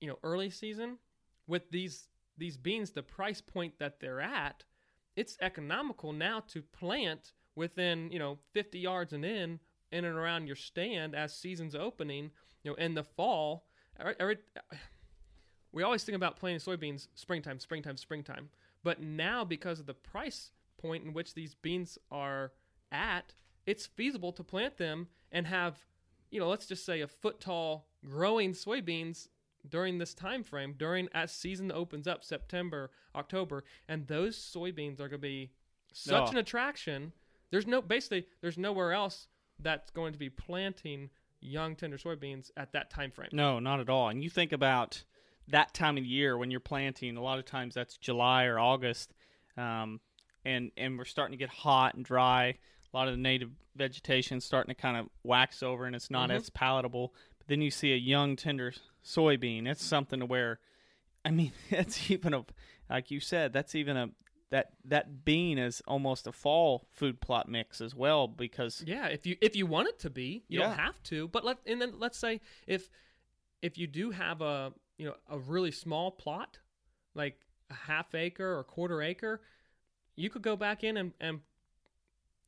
You know, early season with these these beans, the price point that they're at, it's economical now to plant within you know 50 yards and in in and around your stand as season's opening. You know, in the fall, every, we always think about planting soybeans springtime, springtime, springtime. But now, because of the price point in which these beans are at, it's feasible to plant them and have, you know, let's just say a foot tall growing soybeans during this time frame, during as season opens up September, October, and those soybeans are going to be such Oh. an attraction. There's no basically there's nowhere else that's going to be planting young tender soybeans at that time frame. No, not at all. And you think about that time of year when you're planting. A lot of times that's July or August, um, and and we're starting to get hot and dry. A lot of the native vegetation starting to kind of wax over, and it's not Mhm. as palatable. But then you see a young tender soybean. It's something to where, I mean, it's even a like you said. That's even a that that bean is almost a fall food plot mix as well because Yeah, if you if you want it to be, you Yeah. don't have to. But let and then let's say if if you do have a you know a really small plot, like a half acre or quarter acre, you could go back in and, and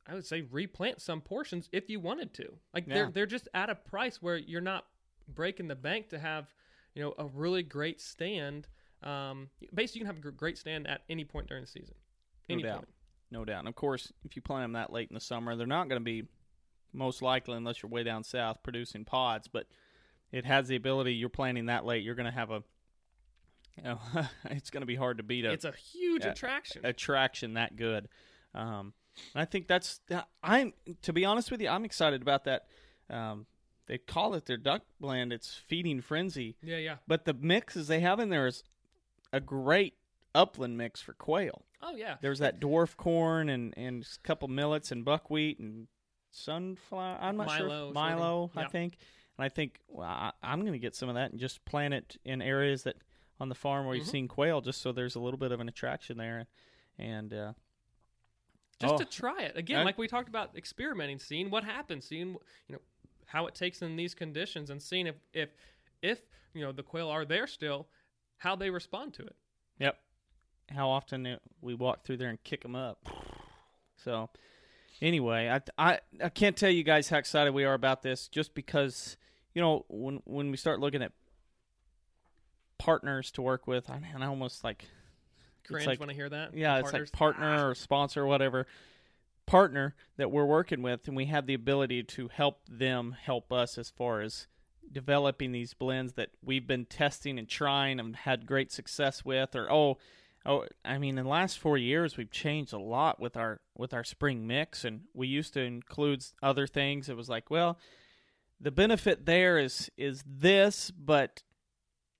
I would say replant some portions if you wanted to. Like Yeah. they're they're just at a price where you're not breaking the bank to have you know a really great stand. Um, basically, you can have a great stand at any point during the season. No doubt. point. No doubt. And of course, if you plant them that late in the summer, they're not going to be most likely, unless you're way down south, producing pods. But it has the ability. You're planting that late, you're going to have a. You know, it's going to be hard to beat a It's a huge attraction. attraction that good. Um, and I think that's. I'm to be honest with you, I'm excited about that. Um, they call it their duck blend. It's feeding frenzy, yeah, yeah. but the mixes they have in there is a great upland mix for quail. Oh yeah. There's that dwarf corn and and a couple millets and buckwheat and sunflower. I'm not sure. Milo, of. Milo, I think. And I think well, I, I'm going to get some of that and just plant it in areas that on the farm where you've Mhm. seen quail, just so there's a little bit of an attraction there. And uh, just Oh. to try it again I- like we talked about experimenting seeing what happens seeing you know how it takes in these conditions and seeing if if if you know the quail are there still how they respond to it Yep. How often it, we walk through there and kick them up. So, anyway, I, I I can't tell you guys how excited we are about this, just because you know when when we start looking at partners to work with, I, and I almost like cringe like- when i hear that yeah, it's Partners. like partner ah. or sponsor or whatever partner that we're working with, and we have the ability to help them help us as far as developing these blends that we've been testing and trying and had great success with. Or oh, oh, I mean, in the last four years, we've changed a lot with our with our spring mix, and we used to include other things. It was like, well, the benefit there is is this, but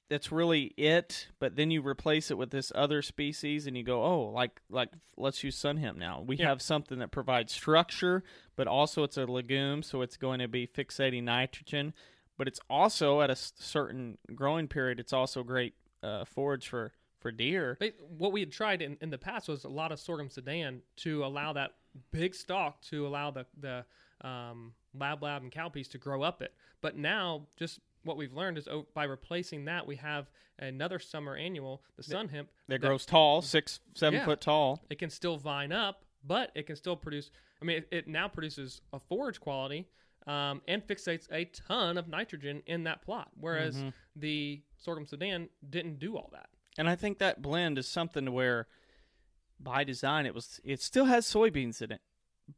that's really it. But then you replace it with this other species, and you go, oh, like like let's use sun hemp now. We Yeah. have something that provides structure, but also it's a legume, so it's going to be fixating nitrogen. But it's also at a certain growing period. It's also great uh, forage for for deer. What we had tried in, in the past was a lot of sorghum sudan to allow that big stalk to allow the the um, lab lab and cowpeas to grow up it. But now, just what we've learned is oh, by replacing that, we have another summer annual, the sun hemp, That grows tall, six seven Yeah. foot tall. It can still vine up, but it can still produce. I mean, it, it now produces a forage quality um, and fixates a ton of nitrogen in that plot, whereas Mm-hmm. the sorghum sudan didn't do all that. And I think that blend is something to where, by design, it was it still has soybeans in it,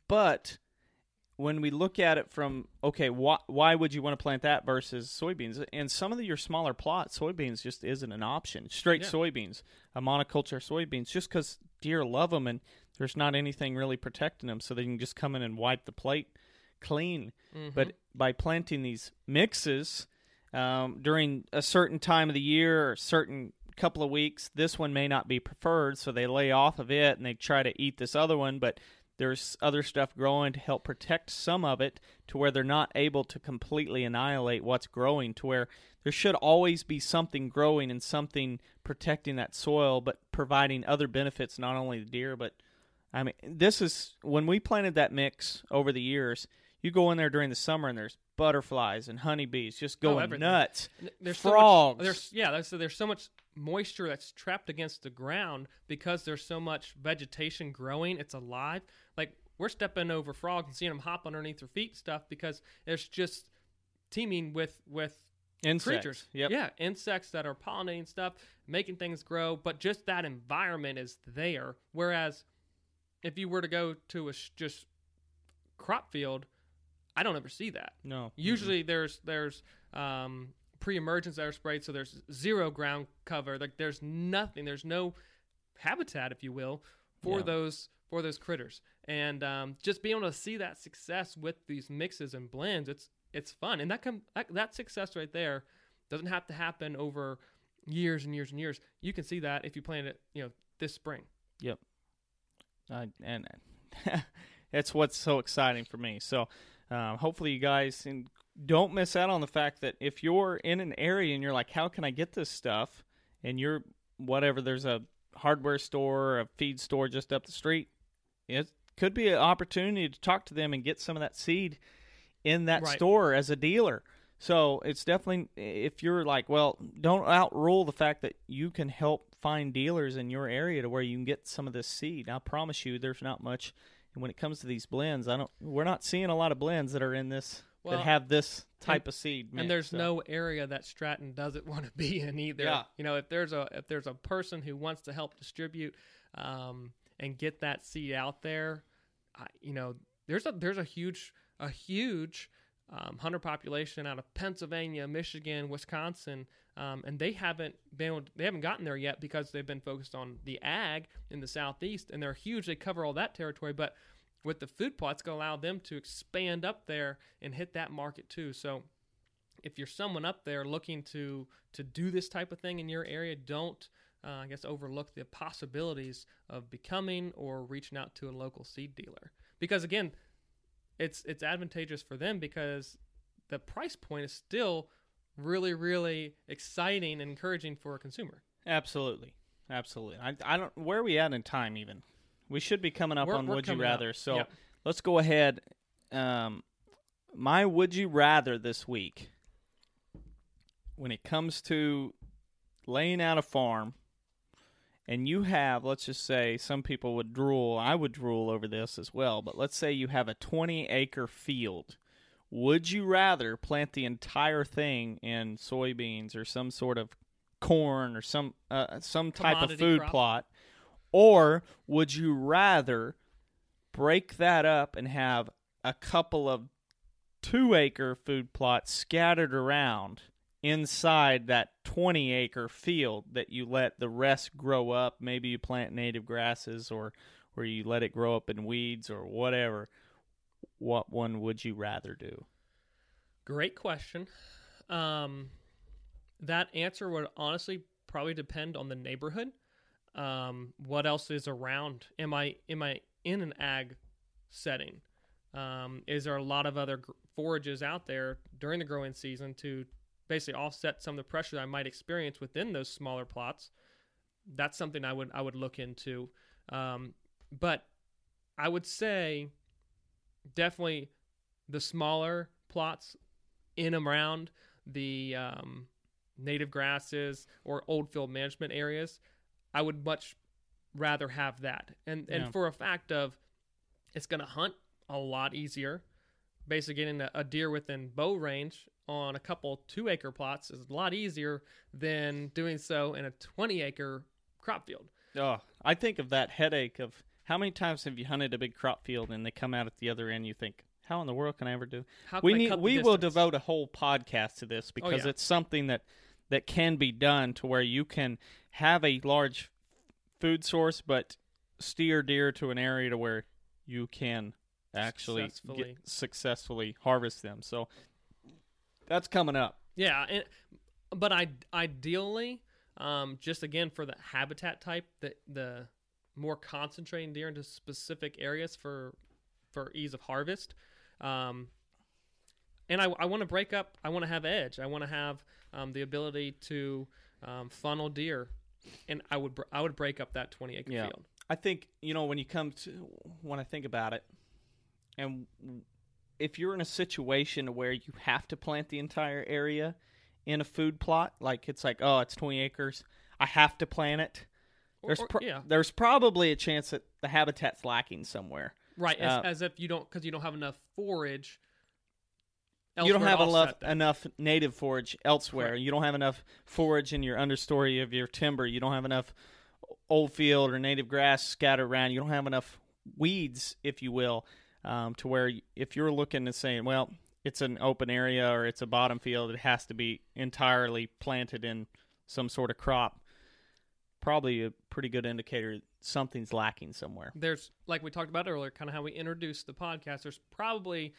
but when we look at it from okay, why why would you want to plant that versus soybeans? And some of the, your smaller plots, soybeans just isn't an option. Straight Yeah. soybeans, a monoculture soybeans, just because deer love them and there's not anything really protecting them, so they can just come in and wipe the plate clean. But by planting these mixes um, during a certain time of the year or a certain couple of weeks, this one may not be preferred, so they lay off of it and they try to eat this other one, but there's other stuff growing to help protect some of it to where they're not able to completely annihilate what's growing to where there should always be something growing and something protecting that soil but providing other benefits not only the deer but I mean, this is when we planted that mix over the years. You go in there during the summer and there's butterflies and honeybees just Oh, going everything. nuts. There's Frogs. So much, there's yeah. There's, so there's so much moisture that's trapped against the ground because there's so much vegetation growing. It's alive. Like we're stepping over frogs and seeing them hop underneath their feet and stuff because it's just teeming with with Insects. creatures. Yep. Yeah, insects that are pollinating stuff, making things grow, but just that environment is there. Whereas if you were to go to a sh- just crop field, I don't ever see that. No. Usually there's there's um, pre-emergence are sprayed, so there's zero ground cover. Like there's nothing. There's no habitat, if you will, for Yeah. those for those critters. And um, just being able to see that success with these mixes and blends, it's it's fun. And that com- that, that success right there doesn't have to happen over years and years and years. You can see that if you plant it, you know, this spring. Yep. Uh, and it's what's so exciting for me. So um, hopefully you guys don't miss out on the fact that if you're in an area and you're like, how can I get this stuff? And you're whatever, there's a hardware store, or a feed store just up the street. It could be an opportunity to talk to them and get some of that seed in that Right. store as a dealer. So it's definitely if you're like, well, don't outrule the fact that you can help find dealers in your area to where you can get some of this seed. I promise you, there's not much. And when it comes to these blends, I don't. We're not seeing a lot of blends that are in this Well, that have this type of seed. and there's so. no area that Stratton doesn't want to be in either. Yeah. You know, if there's a if there's a person who wants to help distribute um, and get that seed out there, I, you know, there's a there's a huge a huge um, hunter population out of Pennsylvania, Michigan, Wisconsin, um, and they haven't been they haven't gotten there yet because they've been focused on the ag in the southeast, and they're huge. They cover all that territory, but with the food plot, it's going to allow them to expand up there and hit that market too. So if you're someone up there looking to to do this type of thing in your area, don't uh, I guess overlook the possibilities of becoming or reaching out to a local seed dealer because again, it's it's advantageous for them because the price point is still really really exciting and encouraging for a consumer. Absolutely, absolutely. I, I don't. Where are we at in time? Even we should be coming up We're- on we're Would You coming up. Rather. So Yep. let's go ahead. Um, my Would You Rather this week, when it comes to laying out a farm, and you have, let's just say, some people would drool. I would drool over this as well. But let's say you have a 20 acre field. Would you rather plant the entire thing in soybeans or some sort of corn or some uh, some type of food crop. plot, or would you rather break that up and have a couple of two acre food plots scattered around inside that 20 acre field that you let the rest grow up? Maybe you plant native grasses or or you let it grow up in weeds or whatever what one would you rather do Great question. Um, that answer would honestly probably depend on the neighborhood. Um, what else is around? Am I am I in an ag setting? Um, is there a lot of other forages out there during the growing season to basically offset some of the pressure that I might experience within those smaller plots? That's something I would I would look into. Um, but I would say definitely the smaller plots in and around the um, native grasses or old field management areas, I would much rather have that. And Yeah. and for a fact of it's going to hunt a lot easier. Basically, getting a, a deer within bow range on a couple two acre plots is a lot easier than doing so in a 20 acre crop field. oh i think of that headache of how many times have you hunted a big crop field and they come out at the other end you think how in the world can I ever do? How can we need we will devote a whole podcast to this because yeah. it's something that that can be done to where you can have a large food source, but steer deer to an area to where you can actually Successfully. successfully harvest them. So that's coming up. Yeah, and, but I ideally, um, just again for the habitat type, the the more concentrating deer into specific areas for for ease of harvest. Um, and I, I want to break up. I want to have edge. I want to have um, the ability to um, funnel deer, and I would br- I would break up that twenty acre Yeah. field. I think you know when you come to when I think about it, and if you're in a situation where you have to plant the entire area in a food plot, like it's like oh it's 20 acres, I have to plant it. Or- There's or- pro- yeah, there's probably a chance that the habitat's lacking somewhere. right. As, uh, as if you don't because you don't have enough forage. you don't have enough that. enough native forage elsewhere. Correct. You don't have enough forage in your understory of your timber. You don't have enough old field or native grass scattered around. You don't have enough weeds, if you will, um, to where if you're looking and saying, well, it's an open area or it's a bottom field, it has to be entirely planted in some sort of crop. Probably a pretty good indicator something's lacking somewhere. there's like we talked about earlier, kind of how we introduced the podcast. There's probably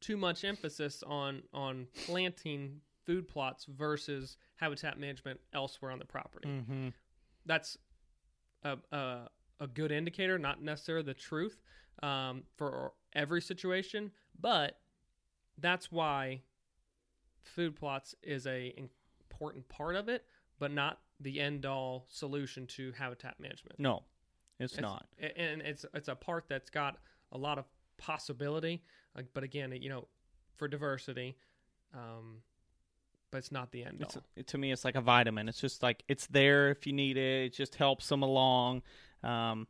too much emphasis on on planting food plots versus habitat management elsewhere on the property. Mm-hmm. That's a, a a good indicator, not necessarily the truth um, for every situation, but that's why food plots is a important part of it, but not the end all solution to habitat management. No, it's, It's- not. and it's it's a part that's got a lot of possibility, but again, you know, for diversity, um, but it's not the end It's, all. it, to me, it's like a vitamin. It's just like it's there if you need it. It just helps them along. Um,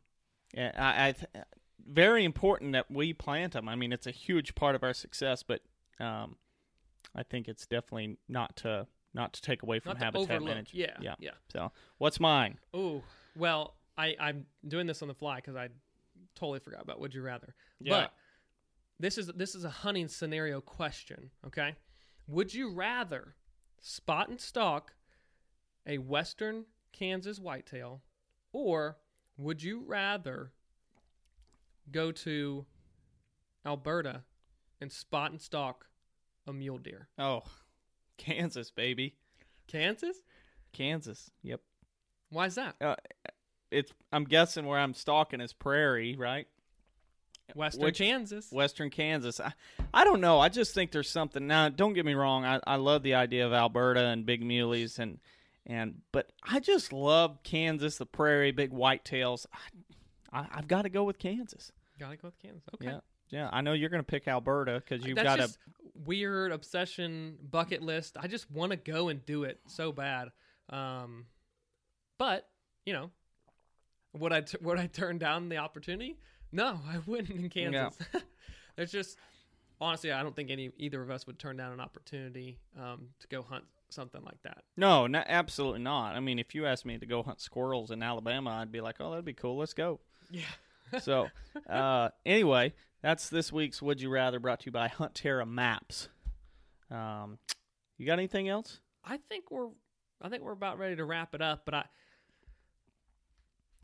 I, I th- very important that we plant them. I mean, it's a huge part of our success, but um, I think it's definitely not to not to take away from Not habitat management. Yeah, yeah. yeah. So, what's mine? Oh, well, I I'm doing this on the fly because I totally forgot about would you rather. Yeah. But this is this is a hunting scenario question. Okay, would you rather spot and stalk a western Kansas whitetail, or would you rather go to Alberta and spot and stalk a mule deer? Oh, Kansas, baby, Kansas? Kansas. Yep. Why is that? Uh, it's. I'm guessing where I'm stalking is prairie, right? Western which- Kansas. Western Kansas. I, I don't know. I just think there's something. Now, don't get me wrong. I, I love the idea of Alberta and big muleys and and but I just love Kansas, the prairie, big whitetails. I, I, I've got to go with Kansas. Gotta go with Kansas. Okay. Yeah, yeah. I know you're going to pick Alberta because you've That's got just weird obsession bucket list. I just want to go and do it so bad. Um, but you know, would I t- would I turn down the opportunity? No, I wouldn't in Kansas. There's just honestly, I don't think any either of us would turn down an opportunity um, to go hunt something like that. no, no, absolutely not. I mean, if you asked me to go hunt squirrels in Alabama, I'd be like, oh, that'd be cool. Let's go. Yeah. so uh, anyway that's this week's would you rather brought to you by hunt terra maps um, you got anything else I think we're I think we're about ready to wrap it up. But I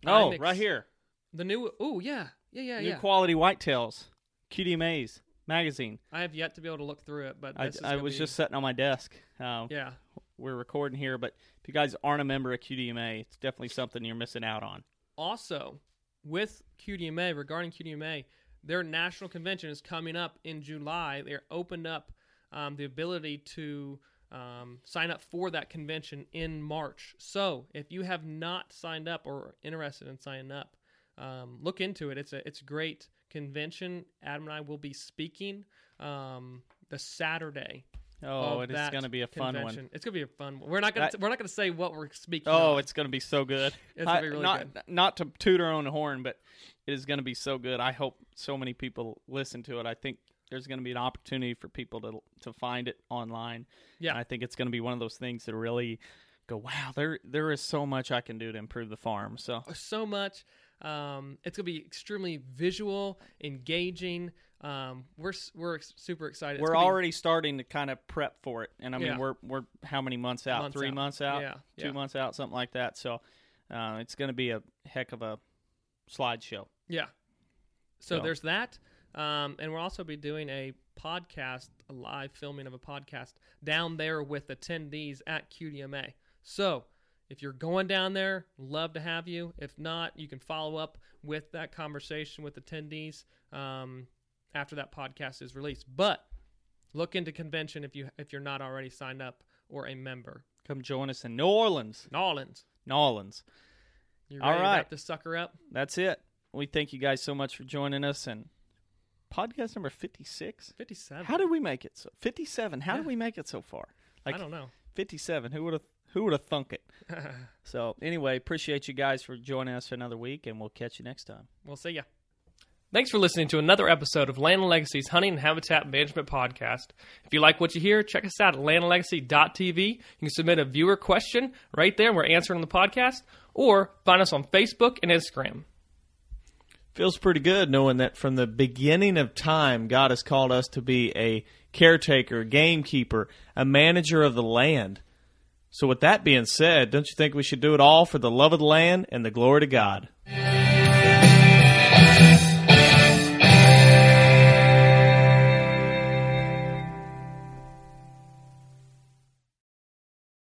oh ex- right here the new oh yeah yeah yeah new yeah. quality whitetails qdmas magazine I have yet to be able to look through it, but i, is I was be- just sitting on my desk um, yeah. we're recording here but if you guys aren't a member of qdma it's definitely something you're missing out on also with QDMA regarding QDMA, their national convention is coming up in July. They're opened up um, the ability to um, sign up for that convention in March. So if you have not signed up or interested in signing up, um, look into it. It's a it's great convention. Adam and I will be speaking um, the Saturday. Oh of it is that going to be a fun convention. one It's gonna be a fun one. We're not gonna That- we're not gonna say what we're speaking. Oh, on. it's going to be so good. It's gonna I- be really not, good. Not to toot our own horn, but it is going to be so good. I hope so many people listen to it. I think there's going to be an opportunity for people to to find it online. Yeah. And I think it's going to be one of those things that really go, wow, there there is so much I can do to improve the farm. So so much. Um, it's going to be extremely visual, engaging. Um, we're we're super excited. We're gonna be- already starting to kind of prep for it, and I mean Yeah. we're we're how many months out? Months Three out. months out? Yeah, two yeah. months out, something like that. So uh, it's going to be a heck of a slideshow. Yeah. So So- there's that. Um, and we'll also be doing a podcast, a live filming of a podcast down there with attendees at QDMA. So if you're going down there, love to have you. If not, you can follow up with that conversation with attendees um, after that podcast is released. But look into convention if you if you're not already signed up or a member. Come join us in New Orleans. New Orleans. New Orleans. You All ready to wrap this sucker up? That's it. We thank you guys so much for joining us and podcast number 56. 57. How did we make it so 57? How did we make it so far? Like I don't know. 57. Who would have who would have thunk it? So, anyway, appreciate you guys for joining us for another week and we'll catch you next time. We'll see ya. Thanks for listening to another episode of Land and Legacy's Hunting and Habitat Management Podcast. If you like what you hear, check us out at landandlegacy.tv. You can submit a viewer question right there. And we're answering the podcast. Or find us on Facebook and Instagram. feels pretty good knowing that from the beginning of time, God has called us to be a caretaker, gamekeeper, a manager of the land. So, with that being said, don't you think we should do it all for the love of the land and the glory to God?